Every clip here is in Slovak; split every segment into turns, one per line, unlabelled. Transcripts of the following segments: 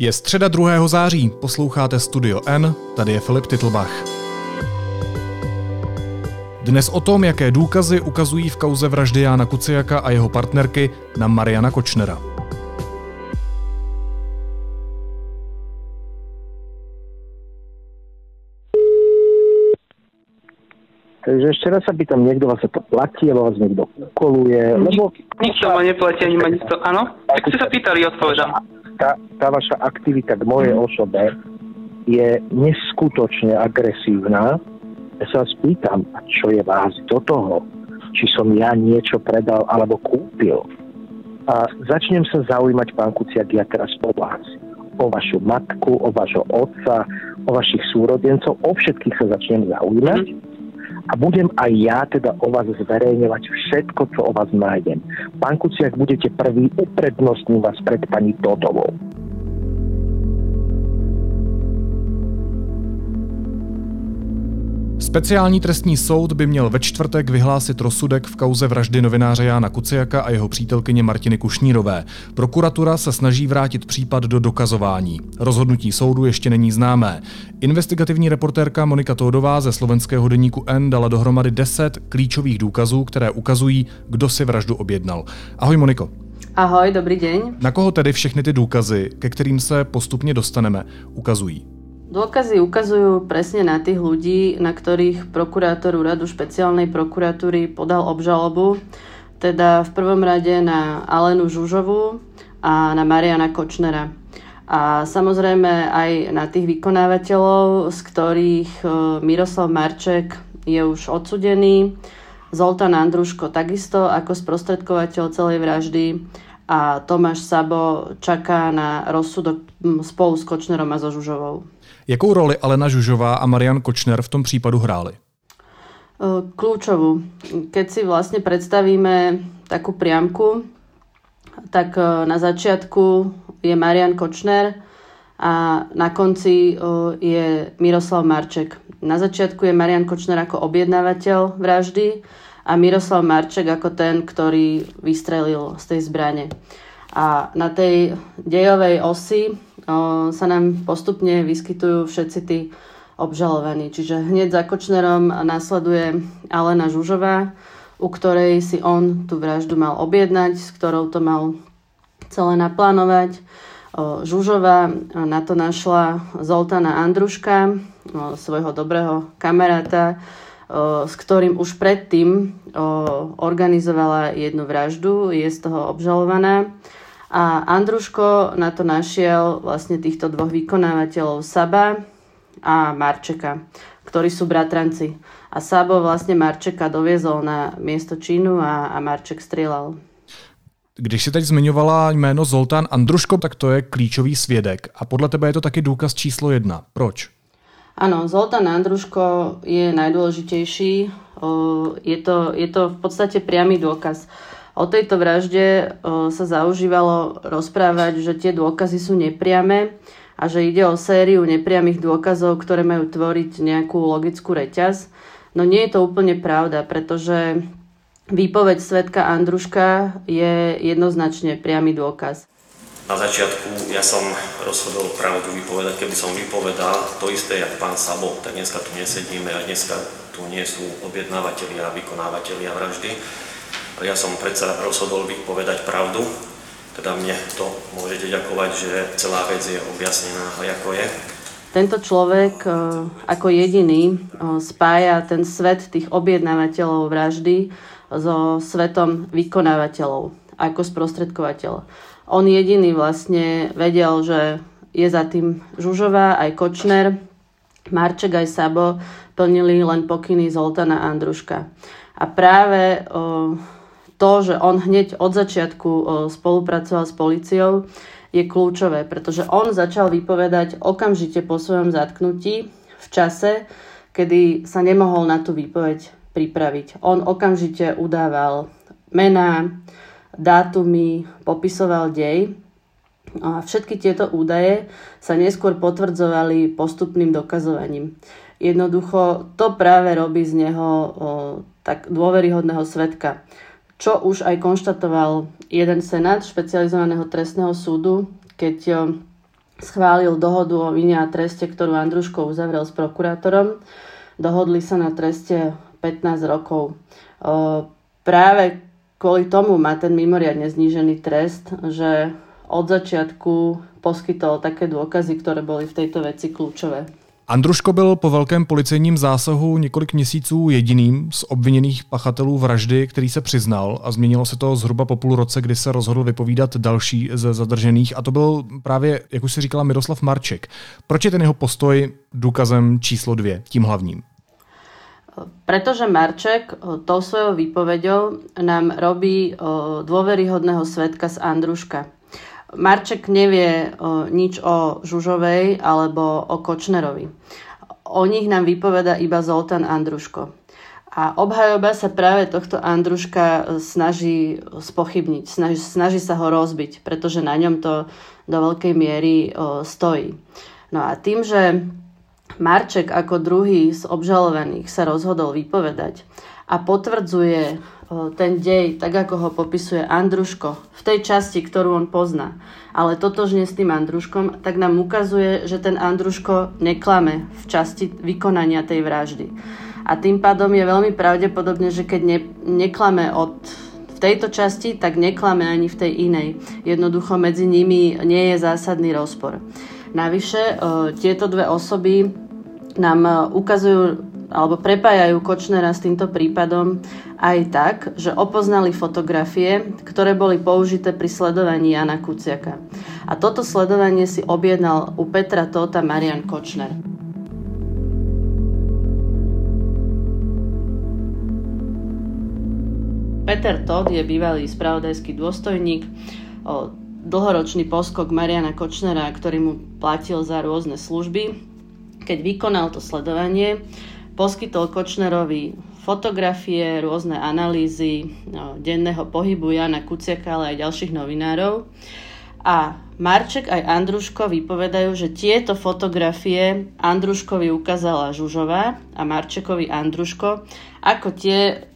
Je středa 2. září, posloucháte Studio N, tady je Filip Titlbach. Dnes o tom, jaké důkazy ukazují v kauze vraždy Jána Kuciaka a jeho partnerky na Mariana Kočnera.
Takže ešte raz sa pýtam, niekto vás to platí, alebo vás niekto ukoluje, lebo...
Nikto ma neplatí, ani ma nikto... Áno? Tak ste sa pýtali, odpovedám.
Tá, tá vaša aktivita k mojej osobe je neskutočne agresívna. Ja sa vás pýtam, a čo je vás do toho? Či som ja niečo predal alebo kúpil? A začnem sa zaujímať, pán Kuciak, ja teraz o vás. O vašu matku, o vašho otca, o vašich súrodencov, o všetkých sa začnem zaujímať. Mm-hmm a budem aj ja teda o vás zverejňovať všetko, čo o vás nájdem. Pán Kuciak, budete prvý, uprednostním vás pred pani Todovou.
Speciální trestní soud by měl ve čtvrtek vyhlásit rozsudek v kauze vraždy novináře Jána Kuciaka a jeho přítelkyně Martiny Kušnírové. Prokuratura se snaží vrátit případ do dokazování. Rozhodnutí soudu ještě není známé. Investigativní reportérka Monika Tódová ze slovenského deníku N dala dohromady 10 klíčových důkazů, které ukazují, kdo si vraždu objednal. Ahoj Moniko.
Ahoj, dobrý deň.
Na koho tedy všechny ty důkazy, ke kterým se postupně dostaneme, ukazují?
Dôkazy ukazujú presne na tých ľudí, na ktorých prokurátor úradu špeciálnej prokuratúry podal obžalobu, teda v prvom rade na Alenu Žužovu a na Mariana Kočnera. A samozrejme aj na tých vykonávateľov, z ktorých e, Miroslav Marček je už odsudený, Zoltán Andruško takisto ako sprostredkovateľ celej vraždy a Tomáš Sabo čaká na rozsudok spolu s Kočnerom a so Žužovou.
Jakou roli Alena Žužová a Marian Kočner v tom případu hráli?
Kľúčovú. Keď si vlastne predstavíme takú priamku, tak na začiatku je Marian Kočner a na konci je Miroslav Marček. Na začiatku je Marian Kočner ako objednávateľ vraždy a Miroslav Marček ako ten, ktorý vystrelil z tej zbrane. A na tej dejovej osi sa nám postupne vyskytujú všetci tí obžalovaní. Čiže hneď za Kočnerom nasleduje Alena Žužová, u ktorej si on tú vraždu mal objednať, s ktorou to mal celé naplánovať. Žužová na to našla Zoltana Andruška, svojho dobrého kamaráta, s ktorým už predtým organizovala jednu vraždu, je z toho obžalovaná. A Andruško na to našiel vlastne týchto dvoch vykonávateľov Saba a Marčeka, ktorí sú bratranci. A Sabo vlastne Marčeka doviezol na miesto činu a, a Marček strieľal.
Když si teď zmiňovala jméno Zoltán Andruško, tak to je klíčový svědek. A podle tebe je to taky důkaz číslo jedna. Proč?
Áno, Zoltán Andruško je najdôležitejší. Je to, je to v podstate priamy dôkaz. O tejto vražde sa zaužívalo rozprávať, že tie dôkazy sú nepriame a že ide o sériu nepriamých dôkazov, ktoré majú tvoriť nejakú logickú reťaz. No nie je to úplne pravda, pretože výpoveď svetka Andruška je jednoznačne priamy dôkaz.
Na začiatku ja som rozhodol pravdu vypovedať, keby som vypovedal to isté, jak pán Sabo, tak dneska tu nesedíme a dneska tu nie sú objednávateľi a vykonávateľi a vraždy ja som predsa rozhodol vypovedať pravdu, teda mne to môžete ďakovať, že celá vec je objasnená ako je.
Tento človek e, ako jediný e, spája ten svet tých objednávateľov vraždy so svetom vykonávateľov ako sprostredkovateľ. On jediný vlastne vedel, že je za tým Žužová, aj Kočner, Marček aj Sabo plnili len pokyny Zoltana Andruška. A práve o, to, že on hneď od začiatku spolupracoval s policiou, je kľúčové, pretože on začal vypovedať okamžite po svojom zatknutí v čase, kedy sa nemohol na tú výpoveď pripraviť. On okamžite udával mená, dátumy, popisoval dej a všetky tieto údaje sa neskôr potvrdzovali postupným dokazovaním. Jednoducho to práve robí z neho o, tak dôveryhodného svetka čo už aj konštatoval jeden senát špecializovaného trestného súdu, keď schválil dohodu o vine a treste, ktorú Andruško uzavrel s prokurátorom. Dohodli sa na treste 15 rokov. Práve kvôli tomu má ten mimoriadne znížený trest, že od začiatku poskytol také dôkazy, ktoré boli v tejto veci kľúčové.
Andruško byl po velkém policejním zásahu několik měsíců jediným z obviněných pachatelů vraždy, který se přiznal a změnilo se to zhruba po půl roce, kdy se rozhodl vypovídat další ze zadržených a to byl právě, jak už si říkala, Miroslav Marček. Proč je ten jeho postoj důkazem číslo dvě, tím hlavním?
Pretože Marček tou svojou výpovedou nám robí dôveryhodného svetka z Andruška. Marček nevie o, nič o Žužovej alebo o Kočnerovi. O nich nám vypoveda iba Zoltán Andruško. A obhajoba sa práve tohto Andruška snaží spochybniť, snaží, snaží sa ho rozbiť, pretože na ňom to do veľkej miery o, stojí. No a tým, že Marček ako druhý z obžalovaných sa rozhodol vypovedať a potvrdzuje ten dej, tak ako ho popisuje Andruško, v tej časti, ktorú on pozná, ale totožne s tým Andruškom, tak nám ukazuje, že ten Andruško neklame v časti vykonania tej vraždy. A tým pádom je veľmi pravdepodobné, že keď ne, neklame od v tejto časti, tak neklame ani v tej inej. Jednoducho medzi nimi nie je zásadný rozpor. Navyše, tieto dve osoby nám ukazujú alebo prepájajú Kočnera s týmto prípadom aj tak, že opoznali fotografie, ktoré boli použité pri sledovaní Jana Kuciaka. A toto sledovanie si objednal u Petra Tóta Marian Kočner. Peter Todt je bývalý spravodajský dôstojník, dlhoročný poskok Mariana Kočnera, ktorý mu platil za rôzne služby. Keď vykonal to sledovanie, poskytol Kočnerovi fotografie, rôzne analýzy no, denného pohybu Jana Kuciaka, ale aj ďalších novinárov. A Marček aj Andruško vypovedajú, že tieto fotografie Andruškovi ukázala Žužová a Marčekovi Andruško ako tie,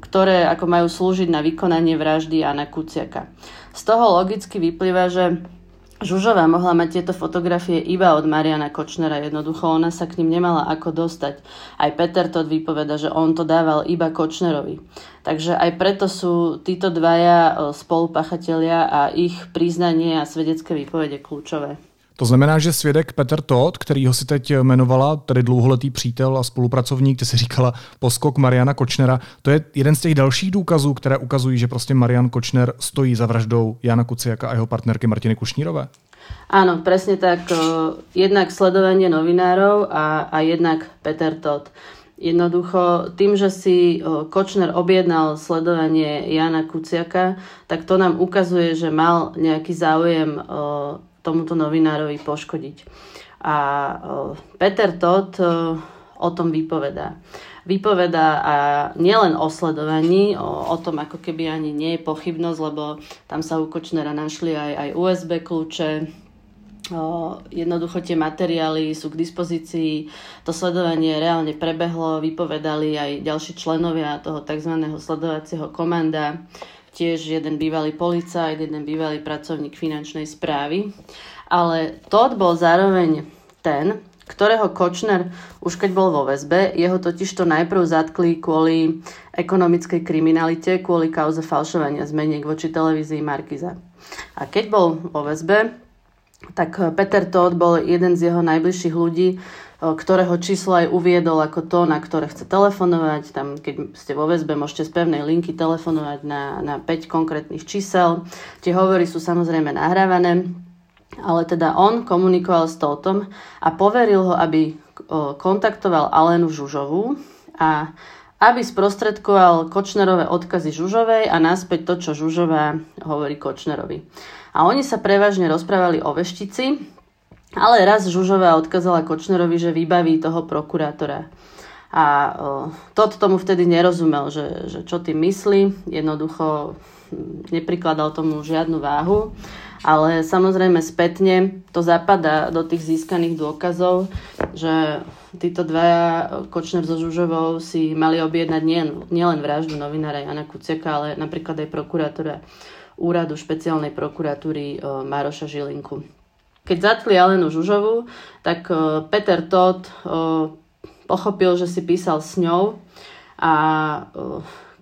ktoré ako majú slúžiť na vykonanie vraždy Jana Kuciaka. Z toho logicky vyplýva, že Žužová mohla mať tieto fotografie iba od Mariana Kočnera, jednoducho ona sa k ním nemala ako dostať. Aj Peter to vypoveda, že on to dával iba Kočnerovi. Takže aj preto sú títo dvaja e, spolupachatelia a ich priznanie a svedecké výpovede kľúčové.
To znamená, že svědek Petr Todt, který ho si teď jmenovala, tedy dlouholetý přítel a spolupracovník, ty si říkala poskok Mariana Kočnera, to je jeden z těch dalších důkazů, které ukazují, že prostě Marian Kočner stojí za vraždou Jana Kuciaka a jeho partnerky Martiny Kušnírové.
Áno, presne tak. Jednak sledovanie novinárov a, a jednak Peter Todt. Jednoducho tým, že si Kočner objednal sledovanie Jana Kuciaka, tak to nám ukazuje, že mal nejaký záujem tomuto novinárovi poškodiť. A Peter Todd o tom vypovedá. Vypovedá a nielen o sledovaní, o, o tom ako keby ani nie je pochybnosť, lebo tam sa u Kočnera našli aj, aj USB kľúče, O, jednoducho tie materiály sú k dispozícii, to sledovanie reálne prebehlo, vypovedali aj ďalší členovia toho tzv. sledovacieho komanda tiež jeden bývalý policajt, jeden bývalý pracovník finančnej správy. Ale Todd bol zároveň ten, ktorého Kočner už keď bol vo väzbe, jeho totiž to najprv zatkli kvôli ekonomickej kriminalite, kvôli kauze falšovania zmeniek voči televízii Markiza. A keď bol vo väzbe, tak Peter Todd bol jeden z jeho najbližších ľudí, ktorého číslo aj uviedol ako to, na ktoré chce telefonovať. Tam, keď ste vo väzbe, môžete z pevnej linky telefonovať na, na 5 konkrétnych čísel. Tie hovory sú samozrejme nahrávané, ale teda on komunikoval s Totom a poveril ho, aby kontaktoval Alenu Žužovú a aby sprostredkoval Kočnerové odkazy Žužovej a naspäť to, čo Žužová hovorí Kočnerovi. A oni sa prevažne rozprávali o veštici, ale raz Žužová odkazala Kočnerovi, že vybaví toho prokurátora. A Todd tomu vtedy nerozumel, že, že čo tým myslí. Jednoducho hm, neprikladal tomu žiadnu váhu. Ale samozrejme spätne to zapadá do tých získaných dôkazov, že títo dvaja, Kočner so Žužovou, si mali objednať nielen, nielen vraždu novinára Jana Kuciaka, ale napríklad aj prokurátora úradu špeciálnej prokuratúry Maroša Žilinku. keď zatkli Alenu Žužovu, tak Peter Todd pochopil, že si písal s ňou a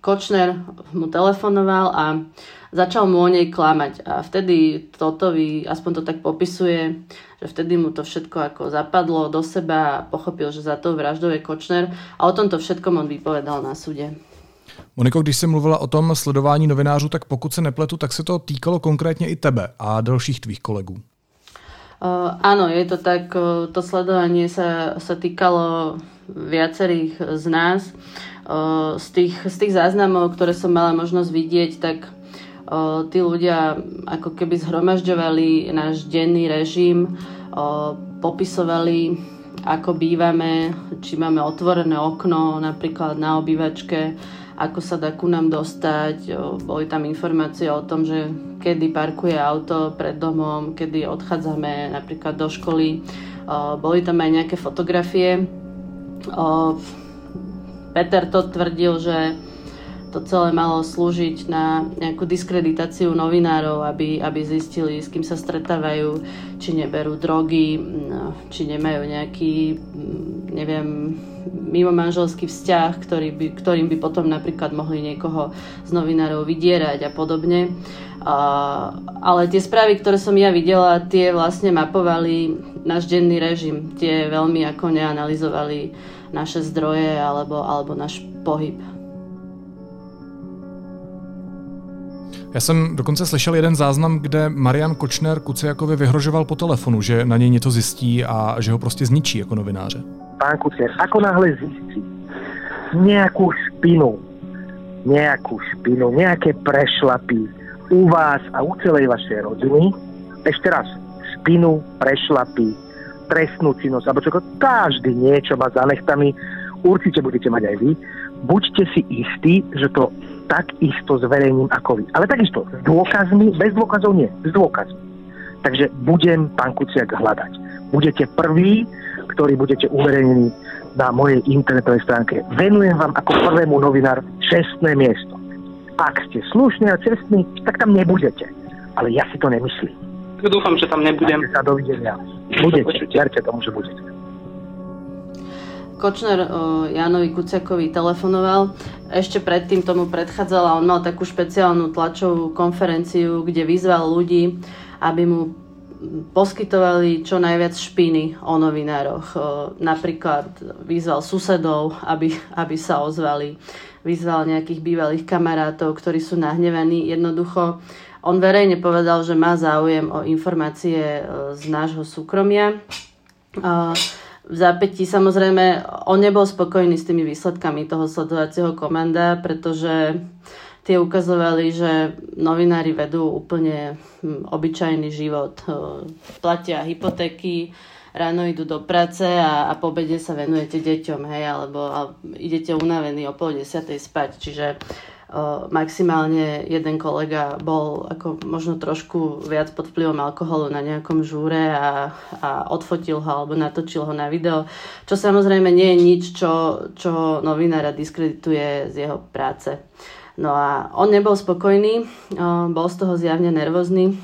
Kočner mu telefonoval a začal mu o nej klamať. A vtedy Totovi, aspoň to tak popisuje, že vtedy mu to všetko ako zapadlo do seba a pochopil, že za tou vraždou je Kočner a o tomto všetkom on vypovedal na súde.
Moniko, když jsi mluvila o tom sledování novinářů, tak pokud se nepletu, tak se to týkalo konkrétně i tebe a dalších tvých kolegů.
Uh, áno, je to tak. Uh, to sledovanie sa, sa týkalo viacerých z nás. Uh, z, tých, z tých záznamov, ktoré som mala možnosť vidieť, tak tí ľudia ako keby zhromažďovali náš denný režim, popisovali, ako bývame, či máme otvorené okno napríklad na obývačke, ako sa dá ku nám dostať. Boli tam informácie o tom, že kedy parkuje auto pred domom, kedy odchádzame napríklad do školy. Boli tam aj nejaké fotografie. Peter to tvrdil, že to celé malo slúžiť na nejakú diskreditáciu novinárov, aby, aby zistili, s kým sa stretávajú, či neberú drogy, či nemajú nejaký, neviem, mimo manželský vzťah, ktorý by, ktorým by potom napríklad mohli niekoho z novinárov vydierať a podobne. A, ale tie správy, ktoré som ja videla, tie vlastne mapovali náš denný režim. Tie veľmi ako neanalizovali naše zdroje alebo, alebo náš pohyb.
Já jsem dokonce slyšel jeden záznam, kde Marian Kočner Kuciakovi vyhrožoval po telefonu, že na něj něco zjistí a že ho prostě zničí jako novináře.
Pán Kuciak, ako náhle zistí nejakú špinu, nejakú špinu, nejaké prešlapy u vás a u celej vašej rodiny, ešte raz, špinu, prešlapy, trestnú činnosť, alebo čo, každý niečo má za nechtami, určite budete mať aj vy. Buďte si istí, že to takisto zverejním ako vy. Ale takisto s dôkazmi, bez dôkazov nie, s dôkazmi. Takže budem pán Kuciak hľadať. Budete prvý, ktorý budete uverejnení na mojej internetovej stránke. Venujem vám ako prvému novinár čestné miesto. Ak ste slušní a čestní, tak tam nebudete. Ale ja si to nemyslím.
Dúfam, že tam nebudem.
sa dovidenia. Budete, verte tomu, že budete.
Kočner Janovi Kuciakovi telefonoval. Ešte predtým tomu predchádzala, on mal takú špeciálnu tlačovú konferenciu, kde vyzval ľudí, aby mu poskytovali čo najviac špiny o novinároch. Napríklad vyzval susedov, aby, aby sa ozvali. Vyzval nejakých bývalých kamarátov, ktorí sú nahnevaní. Jednoducho, on verejne povedal, že má záujem o informácie z nášho súkromia v zápätí samozrejme on nebol spokojný s tými výsledkami toho sledovacieho komanda, pretože tie ukazovali, že novinári vedú úplne hm, obyčajný život. Platia hypotéky, ráno idú do práce a, a po obede sa venujete deťom, hej, alebo a idete unavení o pol desiatej spať. Čiže uh, maximálne jeden kolega bol ako možno trošku viac pod vplyvom alkoholu na nejakom žúre a, a odfotil ho alebo natočil ho na video, čo samozrejme nie je nič, čo, čo novinára diskredituje z jeho práce. No a on nebol spokojný, bol z toho zjavne nervózny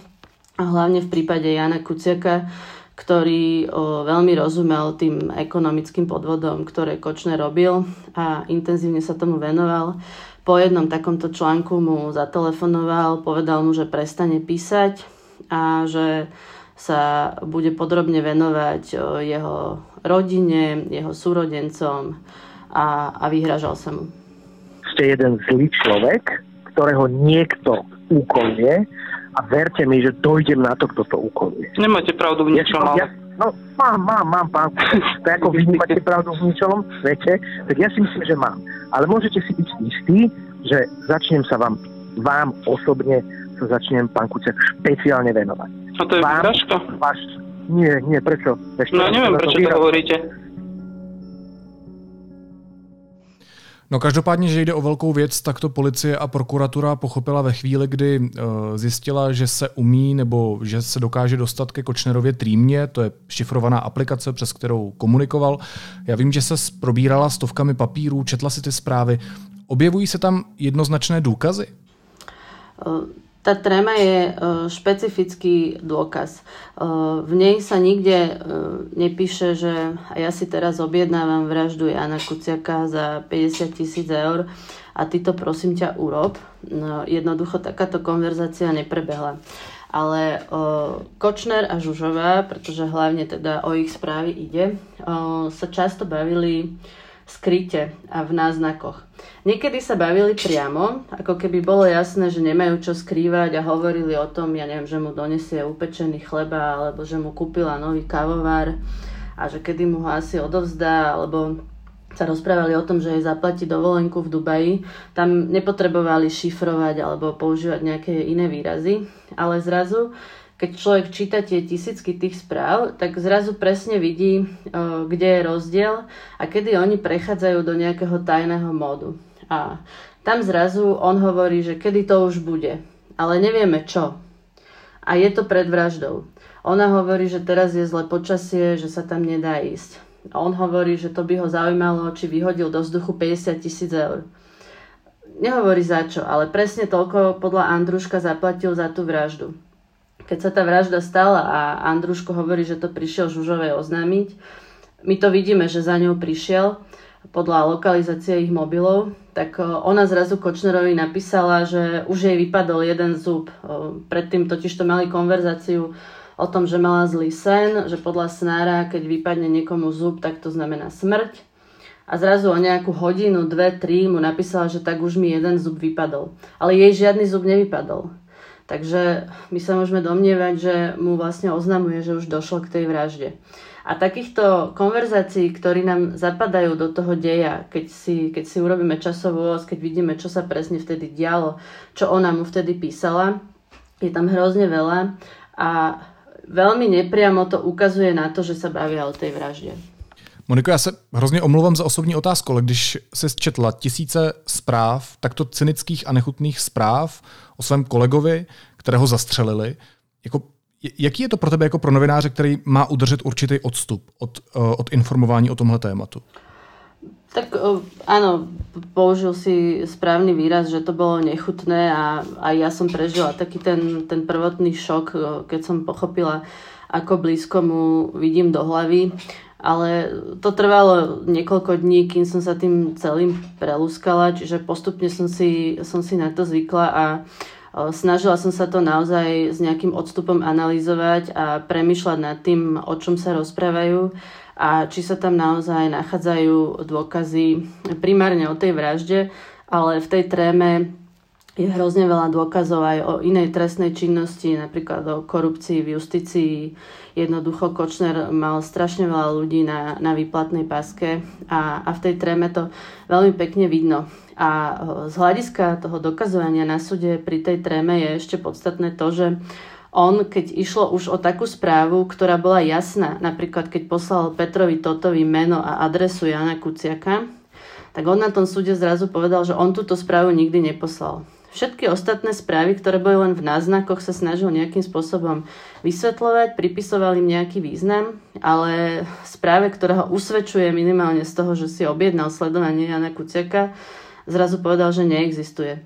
hlavne v prípade Jana Kuciaka, ktorý veľmi rozumel tým ekonomickým podvodom, ktoré Kočner robil a intenzívne sa tomu venoval po jednom takomto článku mu zatelefonoval, povedal mu, že prestane písať a že sa bude podrobne venovať jeho rodine, jeho súrodencom a, a vyhražal sa mu.
Ste jeden zlý človek, ktorého niekto úkoluje a verte mi, že dojdem na to, kto to úkoluje.
Nemáte pravdu v niečom,
ja, ja, No, mám, mám, mám, pán. Je ako vy máte pravdu v ničom svete, tak ja si myslím, že mám. Ale môžete si byť istí, že začnem sa vám, vám osobne sa začnem, pán Kuciak, špeciálne venovať.
A to je vám,
Váš, nie, nie, prečo?
Ešte, no, neviem, prečo to hovoríte.
No každopádně, že jde o velkou věc, tak to policie a prokuratura pochopila ve chvíli, kdy uh, zjistila, že se umí nebo že se dokáže dostat ke Kočnerově trýmě, to je šifrovaná aplikace, přes kterou komunikoval. Já vím, že se probírala stovkami papírů, četla si ty zprávy. Objevují se tam jednoznačné důkazy?
Uh Tá tréma je e, špecifický dôkaz. E, v nej sa nikde e, nepíše, že ja si teraz objednávam vraždu Jana Kuciaka za 50 tisíc eur a ty to prosím ťa urob. No, jednoducho takáto konverzácia neprebehla. Ale Kočner a Žužová, pretože hlavne teda o ich správy ide, sa často bavili skryte a v náznakoch. Niekedy sa bavili priamo, ako keby bolo jasné, že nemajú čo skrývať a hovorili o tom, ja neviem, že mu donesie upečený chleba alebo že mu kúpila nový kavovár a že kedy mu ho asi odovzdá alebo sa rozprávali o tom, že jej zaplatí dovolenku v Dubaji. Tam nepotrebovali šifrovať alebo používať nejaké iné výrazy, ale zrazu keď človek číta tie tisícky tých správ, tak zrazu presne vidí, kde je rozdiel a kedy oni prechádzajú do nejakého tajného módu. A tam zrazu on hovorí, že kedy to už bude, ale nevieme čo. A je to pred vraždou. Ona hovorí, že teraz je zle počasie, že sa tam nedá ísť. A on hovorí, že to by ho zaujímalo, či vyhodil do vzduchu 50 tisíc eur. Nehovorí za čo, ale presne toľko podľa Andruška zaplatil za tú vraždu. Keď sa tá vražda stala a Andruško hovorí, že to prišiel Žužovej oznámiť, my to vidíme, že za ňou prišiel podľa lokalizácie ich mobilov, tak e, ona zrazu Kočnerovi napísala, že už jej vypadol jeden zub. E, predtým totiž to mali konverzáciu o tom, že mala zlý sen, že podľa snára, keď vypadne niekomu zub, tak to znamená smrť. A zrazu o nejakú hodinu, dve, tri mu napísala, že tak už mi jeden zub vypadol. Ale jej žiadny zub nevypadol. Takže my sa môžeme domnievať, že mu vlastne oznamuje, že už došlo k tej vražde. A takýchto konverzácií, ktorí nám zapadajú do toho deja, keď si, keď si urobíme časovú os, keď vidíme, čo sa presne vtedy dialo, čo ona mu vtedy písala, je tam hrozne veľa a veľmi nepriamo to ukazuje na to, že sa bavia o tej vražde.
Moniko, já se hrozně omluvám za osobní otázku, ale když jsi četla tisíce zpráv, takto cynických a nechutných zpráv o svém kolegovi, kterého zastřelili, jako, jaký je to pro tebe jako pro novináře, který má udržet určitý odstup od, eh, od informování o tomhle tématu?
Tak eh, áno, použil si správny výraz, že to bolo nechutné a aj ja som prežila taký ten, ten prvotný šok, eh, keď som pochopila, ako blízko mu vidím do hlavy ale to trvalo niekoľko dní, kým som sa tým celým prelúskala, čiže postupne som si, som si na to zvykla a snažila som sa to naozaj s nejakým odstupom analyzovať a premyšľať nad tým, o čom sa rozprávajú a či sa tam naozaj nachádzajú dôkazy primárne o tej vražde, ale v tej tréme je hrozne veľa dôkazov aj o inej trestnej činnosti, napríklad o korupcii v justícii. Jednoducho Kočner mal strašne veľa ľudí na, na výplatnej paske a, a v tej tréme to veľmi pekne vidno. A z hľadiska toho dokazovania na súde pri tej tréme je ešte podstatné to, že on, keď išlo už o takú správu, ktorá bola jasná, napríklad keď poslal Petrovi Totovi meno a adresu Jana Kuciaka, tak on na tom súde zrazu povedal, že on túto správu nikdy neposlal. Všetky ostatné správy, ktoré boli len v náznakoch, sa snažil nejakým spôsobom vysvetľovať, pripisoval im nejaký význam, ale správe, ktorá ho usvedčuje minimálne z toho, že si objednal sledovanie Jana Kuciaka, zrazu povedal, že neexistuje.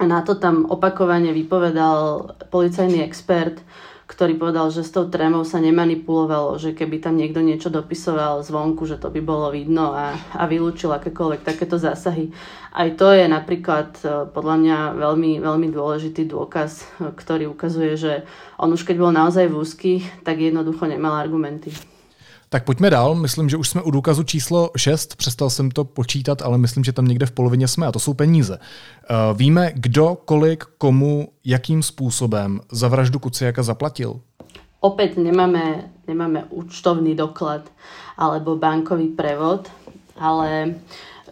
A na to tam opakovane vypovedal policajný expert, ktorý povedal, že s tou trémou sa nemanipulovalo, že keby tam niekto niečo dopisoval zvonku, že to by bolo vidno a, a vylúčil akékoľvek takéto zásahy. Aj to je napríklad e, podľa mňa veľmi, veľmi dôležitý dôkaz, e, ktorý ukazuje, že on už keď bol naozaj v úzkých, tak jednoducho nemal argumenty.
Tak pojďme dál. Myslím, že už jsme u důkazu číslo 6. Přestal jsem to počítat, ale myslím, že tam někde v polovině jsme a to jsou peníze. Uh, víme, kdo, kolik, komu, jakým způsobem za vraždu Kuciaka zaplatil?
Opäť nemáme, nemáme účtovný doklad alebo bankový prevod, ale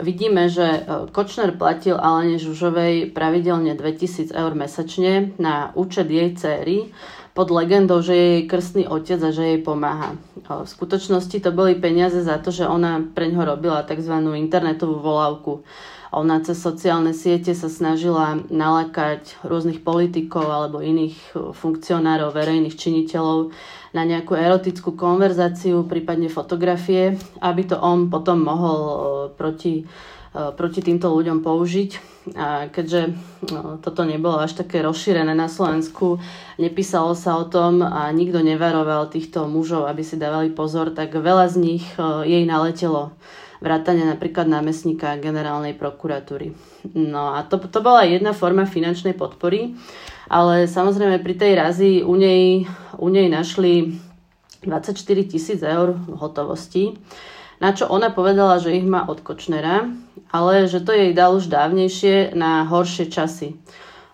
vidíme, že e, Kočner platil Alene Žužovej pravidelne 2000 eur mesačne na účet jej céry pod legendou, že je jej krstný otec a že jej pomáha. V skutočnosti to boli peniaze za to, že ona pre ňo robila tzv. internetovú volávku. Ona cez sociálne siete sa snažila nalakať rôznych politikov alebo iných funkcionárov, verejných činiteľov na nejakú erotickú konverzáciu, prípadne fotografie, aby to on potom mohol proti proti týmto ľuďom použiť. A keďže no, toto nebolo až také rozšírené na Slovensku, nepísalo sa o tom a nikto nevaroval týchto mužov, aby si dávali pozor, tak veľa z nich e, jej naletelo. Vrátane napríklad námestníka generálnej prokuratúry. No a to, to bola jedna forma finančnej podpory, ale samozrejme pri tej razi u nej, u nej našli 24 tisíc eur hotovosti na čo ona povedala, že ich má od Kočnera, ale že to jej dal už dávnejšie na horšie časy.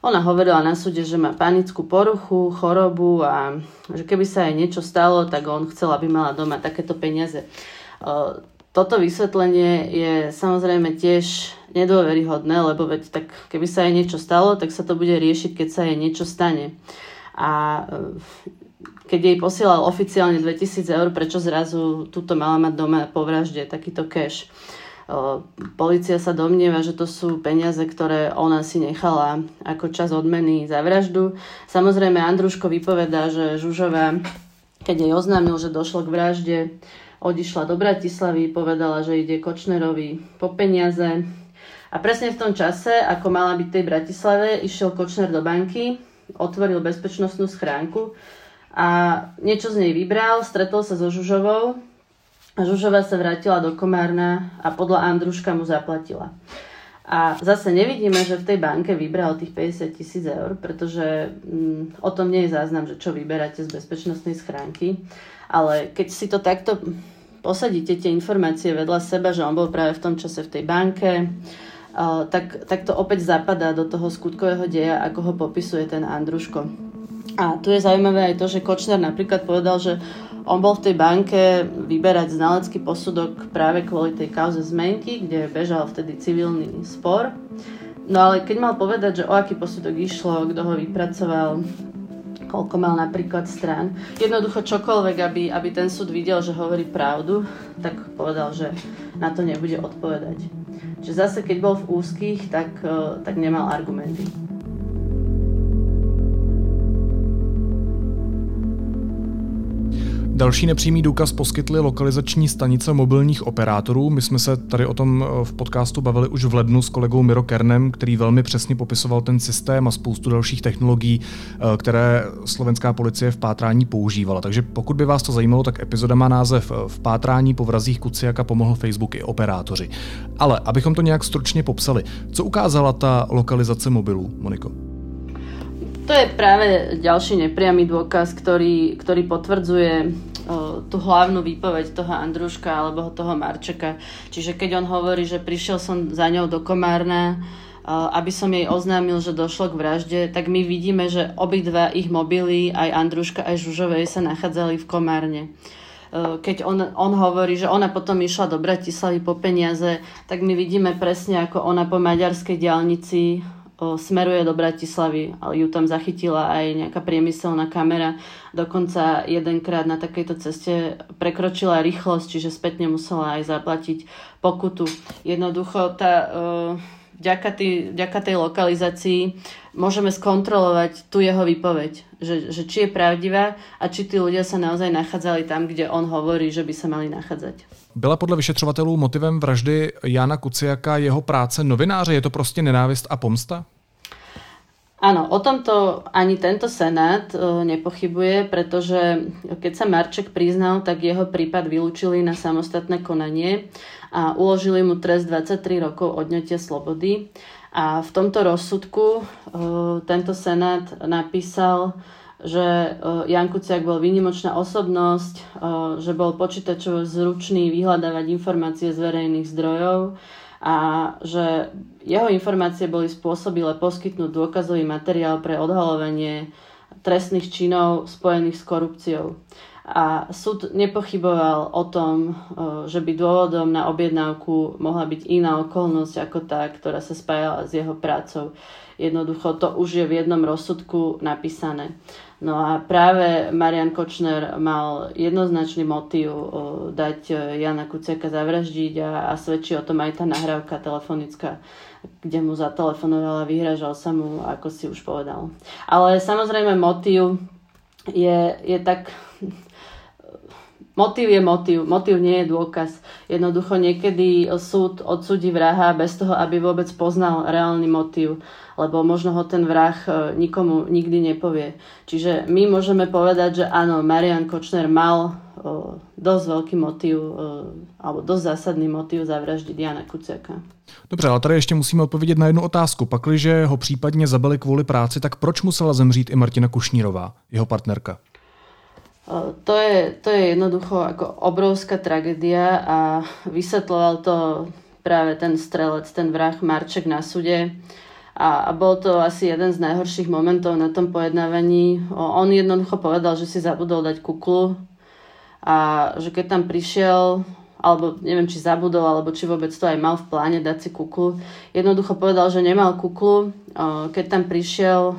Ona hovorila na súde, že má panickú poruchu, chorobu a že keby sa jej niečo stalo, tak on chcel, aby mala doma takéto peniaze. Toto vysvetlenie je samozrejme tiež nedôveryhodné, lebo veď tak keby sa jej niečo stalo, tak sa to bude riešiť, keď sa jej niečo stane. A keď jej posielal oficiálne 2000 eur, prečo zrazu túto mala mať doma po vražde takýto cash. Polícia sa domnieva, že to sú peniaze, ktoré ona si nechala ako čas odmeny za vraždu. Samozrejme, Andruško vypovedá, že Žužová, keď jej oznámil, že došlo k vražde, odišla do Bratislavy, povedala, že ide Kočnerovi po peniaze. A presne v tom čase, ako mala byť tej Bratislave, išiel Kočner do banky, otvoril bezpečnostnú schránku a niečo z nej vybral, stretol sa so Žužovou a Žužova sa vrátila do Komárna a podľa Andruška mu zaplatila. A zase nevidíme, že v tej banke vybral tých 50 tisíc eur, pretože mm, o tom nie je záznam, že čo vyberáte z bezpečnostnej schránky. Ale keď si to takto posadíte, tie informácie vedľa seba, že on bol práve v tom čase v tej banke, uh, tak, tak to opäť zapadá do toho skutkového deja, ako ho popisuje ten Andruško. A tu je zaujímavé aj to, že Kočner napríklad povedal, že on bol v tej banke vyberať znalecký posudok práve kvôli tej kauze zmenky, kde bežal vtedy civilný spor. No ale keď mal povedať, že o aký posudok išlo, kto ho vypracoval, koľko mal napríklad strán, jednoducho čokoľvek, aby, aby ten súd videl, že hovorí pravdu, tak povedal, že na to nebude odpovedať. Čiže zase, keď bol v úzkých, tak, eh, tak nemal argumenty.
Další nepřímý důkaz poskytly lokalizační stanice mobilních operátorů. My jsme se tady o tom eh, v podcastu bavili už v lednu s kolegou Miro Kernem, který velmi přesně popisoval ten systém a spoustu dalších technologií, eh, které slovenská policie v pátrání používala. Takže pokud by vás to zajímalo, tak epizoda má název eh, V pátrání po vrazích Kuciaka pomohl Facebook i operátoři. Ale abychom to nějak stručně popsali, co ukázala ta lokalizace mobilů, Moniko?
To je práve ďalší nepriamy dôkaz, ktorý, ktorý potvrdzuje tú hlavnú výpoveď toho Andruška alebo toho Marčeka. Čiže keď on hovorí, že prišiel som za ňou do Komárna, aby som jej oznámil, že došlo k vražde, tak my vidíme, že obidva ich mobily, aj Andruška, aj Žužovej sa nachádzali v Komárne keď on, on hovorí, že ona potom išla do Bratislavy po peniaze, tak my vidíme presne, ako ona po maďarskej diálnici smeruje do Bratislavy, ale ju tam zachytila aj nejaká priemyselná kamera. Dokonca jedenkrát na takejto ceste prekročila rýchlosť, čiže spätne musela aj zaplatiť pokutu. Jednoducho tá, vďaka, tý, vďaka tej lokalizácii môžeme skontrolovať tu jeho výpoveď, že, že či je pravdivá a či tí ľudia sa naozaj nachádzali tam, kde on hovorí, že by sa mali nachádzať.
Byla podle vyšetřovatelů motivem vraždy Jana Kuciaka jeho práce novináře? Je to prostě nenávist a pomsta?
Áno, o tomto ani tento senát e, nepochybuje, pretože keď sa Marček priznal, tak jeho prípad vylúčili na samostatné konanie a uložili mu trest 23 rokov odňatia slobody. A v tomto rozsudku e, tento senát napísal, že e, Jan Kuciak bol výnimočná osobnosť, že bol počítačovo zručný vyhľadávať informácie z verejných zdrojov a že jeho informácie boli spôsobile poskytnúť dôkazový materiál pre odhalovanie trestných činov spojených s korupciou. A súd nepochyboval o tom, e, že by dôvodom na objednávku mohla byť iná okolnosť ako tá, ktorá sa spájala s jeho prácou. Jednoducho to už je v jednom rozsudku napísané. No a práve Marian Kočner mal jednoznačný motív dať e, Jana Kuciaka zavraždiť a, a svedčí o tom aj tá nahrávka telefonická, kde mu zatelefonovala, vyhražal sa mu, ako si už povedal. Ale samozrejme motív je, je tak motív je motív, motív nie je dôkaz. Jednoducho niekedy súd odsúdi vraha bez toho, aby vôbec poznal reálny motív, lebo možno ho ten vrah e, nikomu nikdy nepovie. Čiže my môžeme povedať, že áno, Marian Kočner mal o, e, dosť veľký motív, o, e, alebo dosť zásadný motív zavraždiť Jana Kuciaka.
Dobře, ale tady ještě musíme odpovědět na jednu otázku. Pakliže ho případně zabili kvůli práci, tak proč musela zemřít i Martina Kušnírová, jeho partnerka?
To je, to je jednoducho ako obrovská tragédia a vysvetloval to práve ten strelec, ten vrah Marček na sude. A, a bol to asi jeden z najhorších momentov na tom pojednávaní. On jednoducho povedal, že si zabudol dať kuklu a že keď tam prišiel, alebo neviem, či zabudol, alebo či vôbec to aj mal v pláne dať si kuklu. Jednoducho povedal, že nemal kuklu. Keď tam prišiel,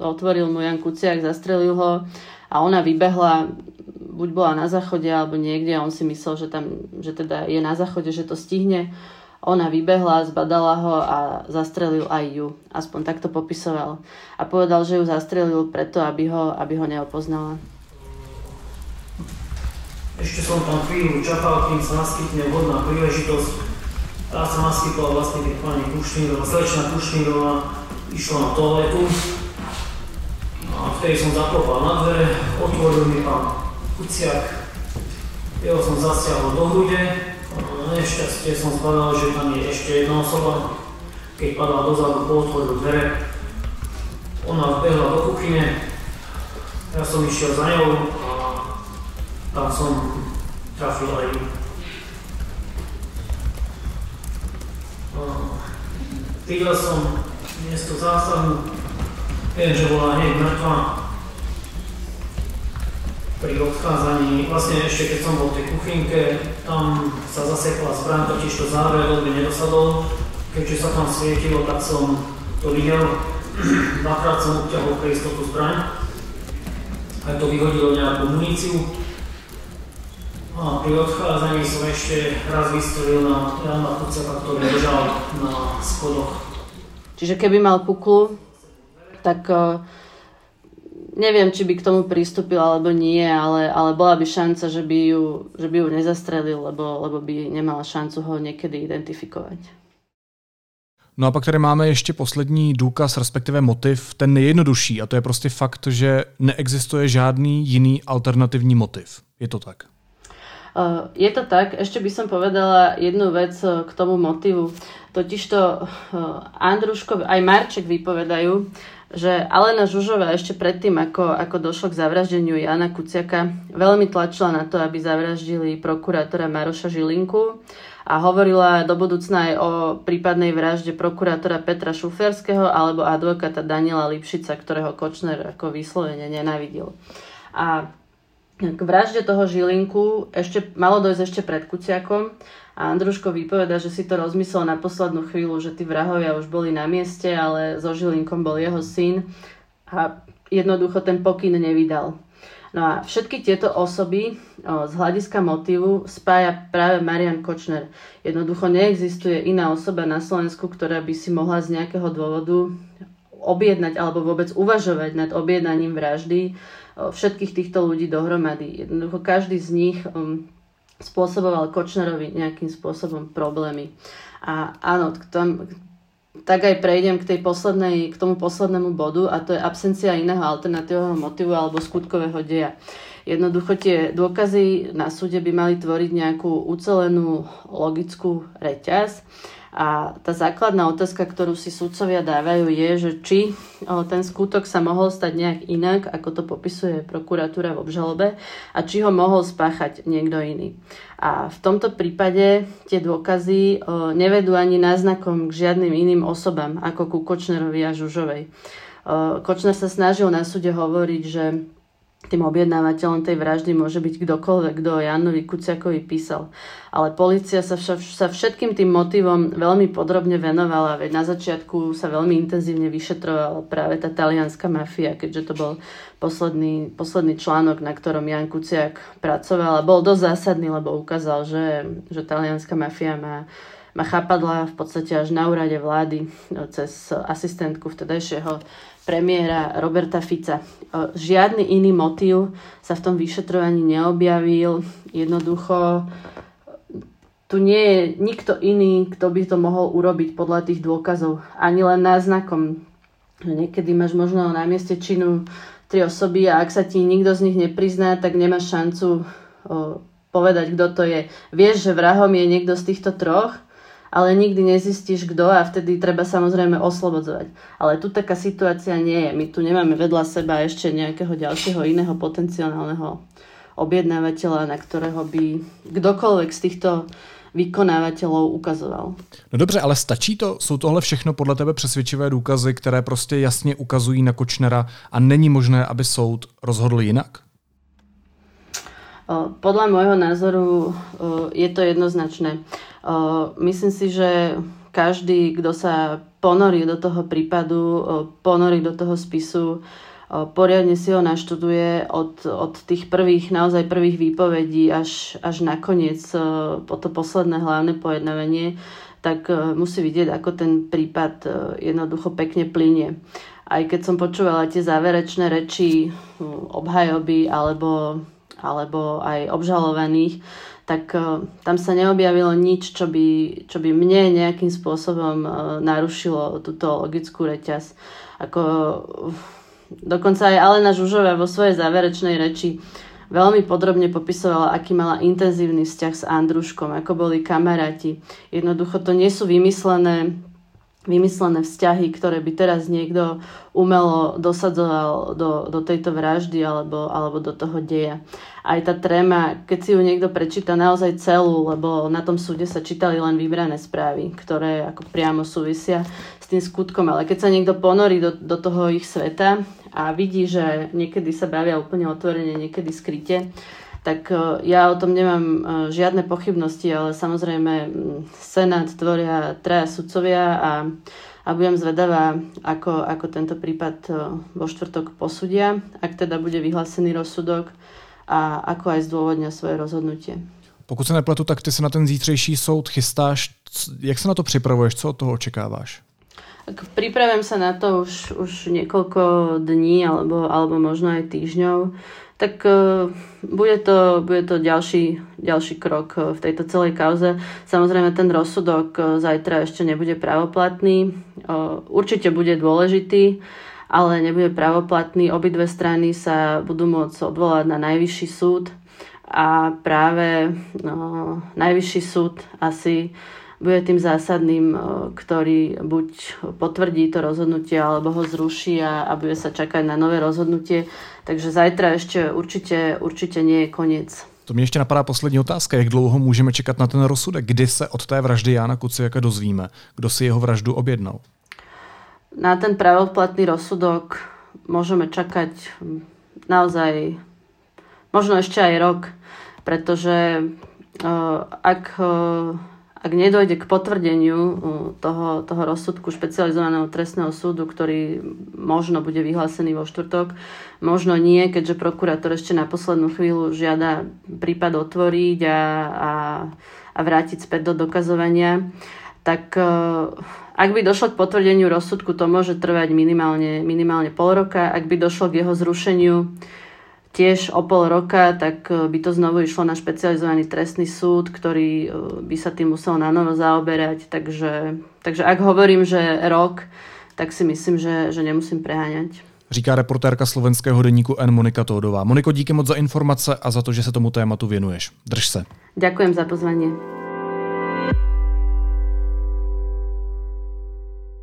otvoril mu Jan Kuciak, zastrelil ho a ona vybehla, buď bola na záchode alebo niekde a on si myslel, že tam, že teda je na záchode, že to stihne. Ona vybehla, zbadala ho a zastrelil aj ju. Aspoň takto popisoval. A povedal, že ju zastrelil preto, aby ho, aby ho neopoznala.
Ešte som tam chvíľu čakal, kým sa naskytne vhodná príležitosť. Tá sa naskytla vlastne, keď pani Kušnírová, slečna Kušnírová išla na toaletu a vtedy som zaklopal na dvere, otvoril mi pán Kuciak, jeho som zasiahol do hrude, nešťastie som zbadal, že tam je ešte jedna osoba, keď padla dozadu, otvoril dvere, ona vbehla do kuchyne, ja som išiel za ňou a tam som trafil aj. Videl som miesto zásahu, Viem, že bola hneď mŕtva. Pri odchádzaní, vlastne ešte keď som bol v tej kuchynke, tam sa zasekla zbraň, totiž to záver veľmi nedosadol. Keďže sa tam svietilo, tak som to videl. Dvakrát som obťahol pre istotu zbraň. Aj to vyhodilo nejakú muníciu. A pri odchádzaní som ešte raz vystrelil na Jana Kucaka, ktorý ležal na schodoch.
Čiže keby mal kuklu, tak uh, neviem, či by k tomu pristúpil alebo nie, ale, ale bola by šanca, že by ju, že by ju nezastrelil, lebo, lebo by nemala šancu ho někdy identifikovat.
No a pak tady máme ještě poslední důkaz, respektive motiv, ten nejjednodušší, a to je prostě fakt, že neexistuje žádný jiný alternativní motiv. Je to tak?
Uh, je to tak, ešte by som povedala jednu vec eh, k tomu motivu. Totižto Andruško, aj Marček vypovedajú, že Alena Žužová ešte predtým, ako, ako došlo k zavraždeniu Jana Kuciaka, veľmi tlačila na to, aby zavraždili prokurátora Maroša Žilinku a hovorila do budúcna aj o prípadnej vražde prokurátora Petra Šuferského alebo advokáta Daniela Lipšica, ktorého Kočner ako vyslovene nenavidil. A k vražde toho Žilinku ešte, malo dojsť ešte pred Kuciakom a Andruško vypoveda, že si to rozmyslel na poslednú chvíľu, že tí vrahovia už boli na mieste, ale so Žilinkom bol jeho syn a jednoducho ten pokyn nevydal. No a všetky tieto osoby o, z hľadiska motivu spája práve Marian Kočner. Jednoducho neexistuje iná osoba na Slovensku, ktorá by si mohla z nejakého dôvodu objednať alebo vôbec uvažovať nad objednaním vraždy o, všetkých týchto ľudí dohromady. Jednoducho každý z nich um, spôsoboval Kočnerovi nejakým spôsobom problémy. A áno, tam, tak aj prejdem k, tej poslednej, k tomu poslednému bodu a to je absencia iného alternatívneho motivu alebo skutkového deja. Jednoducho tie dôkazy na súde by mali tvoriť nejakú ucelenú logickú reťaz a tá základná otázka, ktorú si sudcovia dávajú, je, že či ten skutok sa mohol stať nejak inak, ako to popisuje prokuratúra v obžalobe, a či ho mohol spáchať niekto iný. A v tomto prípade tie dôkazy nevedú ani náznakom k žiadnym iným osobám, ako ku Kočnerovi a Žužovej. Kočner sa snažil na súde hovoriť, že tým objednávateľom tej vraždy môže byť kdokoľvek, kto Janovi Kuciakovi písal. Ale policia sa, vša, sa všetkým tým motivom veľmi podrobne venovala, veď na začiatku sa veľmi intenzívne vyšetrovala práve tá talianská mafia, keďže to bol posledný, posledný článok, na ktorom Jan Kuciak pracoval a bol dosť zásadný, lebo ukázal, že, že talianská mafia má ma chápadla v podstate až na úrade vlády cez asistentku vtedajšieho premiéra Roberta Fica. Žiadny iný motív sa v tom vyšetrovaní neobjavil. Jednoducho tu nie je nikto iný, kto by to mohol urobiť podľa tých dôkazov. Ani len náznakom. Niekedy máš možno na mieste činu tri osoby a ak sa ti nikto z nich neprizná, tak nemáš šancu povedať, kto to je. Vieš, že vrahom je niekto z týchto troch, ale nikdy nezistíš kto a vtedy treba samozrejme oslobodzovať. Ale tu taká situácia nie je. My tu nemáme vedľa seba ešte nejakého ďalšieho iného potenciálneho objednávateľa, na ktorého by kdokoľvek z týchto vykonávateľov ukazoval.
No dobře, ale stačí to? Jsou tohle všechno podle tebe přesvědčivé důkazy, které prostě jasně ukazují na Kočnera a není možné, aby soud rozhodl jinak?
Podľa môjho názoru je to jednoznačné. Myslím si, že každý, kto sa ponorí do toho prípadu, ponorí do toho spisu, poriadne si ho naštuduje od, od tých prvých, naozaj prvých výpovedí až, až nakoniec po to posledné hlavné pojednávanie, tak musí vidieť, ako ten prípad jednoducho pekne plinie. Aj keď som počúvala tie záverečné reči obhajoby alebo, alebo aj obžalovaných, tak uh, tam sa neobjavilo nič, čo by, čo by mne nejakým spôsobom uh, narušilo túto logickú reťaz. Ako, dokonca aj Alena Žužová vo svojej záverečnej reči veľmi podrobne popisovala, aký mala intenzívny vzťah s Andruškom, ako boli kamaráti. Jednoducho to nie sú vymyslené vymyslené vzťahy, ktoré by teraz niekto umelo dosadzoval do, do tejto vraždy alebo, alebo do toho deja. Aj tá tréma, keď si ju niekto prečíta naozaj celú, lebo na tom súde sa čítali len vybrané správy, ktoré ako priamo súvisia s tým skutkom, ale keď sa niekto ponorí do, do toho ich sveta a vidí, že niekedy sa bavia úplne otvorene, niekedy skryte, tak e, ja o tom nemám e, žiadne pochybnosti, ale samozrejme Senát tvoria traja sudcovia a, a budem zvedavá, ako, ako tento prípad e, vo štvrtok posudia, ak teda bude vyhlásený rozsudok a ako aj zdôvodňa svoje rozhodnutie.
Pokud se nepletu, tak ty se na ten zítřejší soud chystáš. Jak se na to připravuješ? Co od toho očekáváš?
Pripravím sa na to už, už niekoľko dní alebo, alebo možno aj týždňov tak uh, bude to, bude to ďalší, ďalší krok uh, v tejto celej kauze. Samozrejme, ten rozsudok uh, zajtra ešte nebude pravoplatný. Určite bude dôležitý, ale nebude pravoplatný. Obidve strany sa budú môcť odvolať na najvyšší súd a práve no, najvyšší súd asi bude tým zásadným, ktorý buď potvrdí to rozhodnutie, alebo ho zruší a, a bude sa čakať na nové rozhodnutie. Takže zajtra ještě určitě, určitě nie je konec.
To mě ještě napadá poslední otázka. Jak dlouho můžeme čekat na ten rozsudek? Kdy se od té vraždy Jána Kuciaka dozvíme? Kdo si jeho vraždu objednal?
Na ten pravoplatný rozsudok môžeme čakať naozaj možno ešte aj rok, pretože uh, ak uh, ak nedojde k potvrdeniu uh, toho, toho rozsudku špecializovaného trestného súdu, ktorý možno bude vyhlásený vo štvrtok, možno nie, keďže prokurátor ešte na poslednú chvíľu žiada prípad otvoriť a, a, a vrátiť späť do dokazovania, tak uh, ak by došlo k potvrdeniu rozsudku, to môže trvať minimálne, minimálne pol roka. Ak by došlo k jeho zrušeniu, tiež o pol roka, tak e, by to znovu išlo na špecializovaný trestný súd, ktorý e, by sa tým musel na novo zaoberať. Takže, takže ak hovorím, že rok, tak si myslím, že, že nemusím preháňať.
Říká reportérka slovenského deníku N. Monika Tódová. Moniko, díky moc za informace a za to, že se tomu tématu věnuješ. Drž se.
Ďakujem za pozvanie.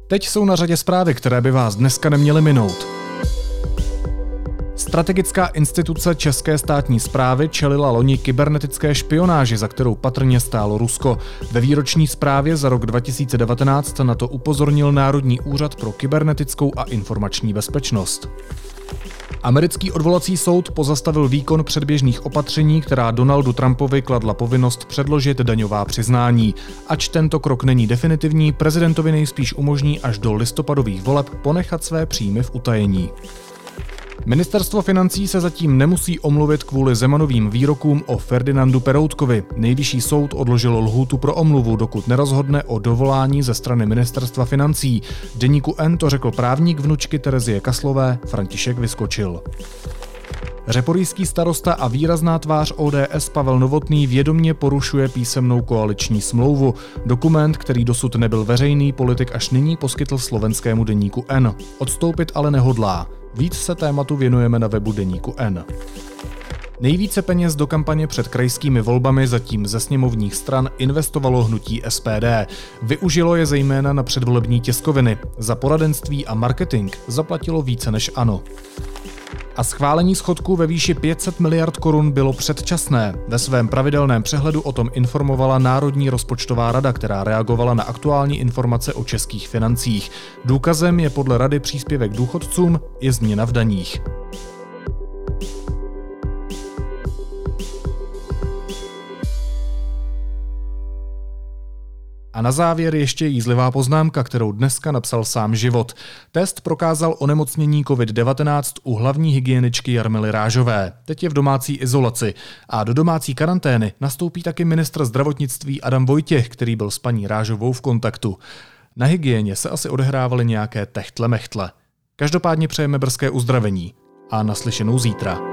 Teď jsou na řadě zprávy, které by vás dneska neměly minout. Strategická instituce České státní zprávy čelila loni kybernetické špionáži, za kterou patrně stálo Rusko. Ve výroční zprávě za rok 2019 na to upozornil Národní úřad pro kybernetickou a informační bezpečnost. Americký odvolací soud pozastavil výkon předběžných opatření, která Donaldu Trumpovi kladla povinnost předložit daňová přiznání. Ač tento krok není definitivní, prezidentovi nejspíš umožní až do listopadových voleb ponechat své příjmy v utajení. Ministerstvo financí se zatím nemusí omluvit kvůli Zemanovým výrokům o Ferdinandu Peroutkovi. Nejvyšší soud odložil lhůtu pro omluvu, dokud nerozhodne o dovolání ze strany Ministerstva financí. Deníku N to řekl právník vnučky Terezie Kaslové František Vyskočil. Řeporijský starosta a výrazná tvář ODS Pavel Novotný vědomně porušuje písemnou koaliční smlouvu. Dokument, který dosud nebyl veřejný, politik až nyní poskytl slovenskému deníku N. Odstoupit ale nehodlá. Víc se tématu věnujeme na webu deníku N. Nejvíce peněz do kampaně před krajskými volbami zatím ze sněmovních stran investovalo hnutí SPD. Využilo je zejména na předvolební tiskoviny. Za poradenství a marketing zaplatilo více než ANO a schválení schodku ve výši 500 miliard korun bylo předčasné. Ve svém pravidelném přehledu o tom informovala Národní rozpočtová rada, která reagovala na aktuální informace o českých financích. Důkazem je podle rady příspěvek důchodcům i změna v daních. A na závěr ještě jízlivá poznámka, kterou dneska napsal sám život. Test prokázal onemocnění COVID-19 u hlavní hygieničky Jarmily Rážové. Teď je v domácí izolaci. A do domácí karantény nastoupí taky ministr zdravotnictví Adam Vojtěch, který byl s paní Rážovou v kontaktu. Na hygieně se asi odehrávaly nějaké techtle-mechtle. Každopádně přejeme brzké uzdravení a naslyšenou zítra.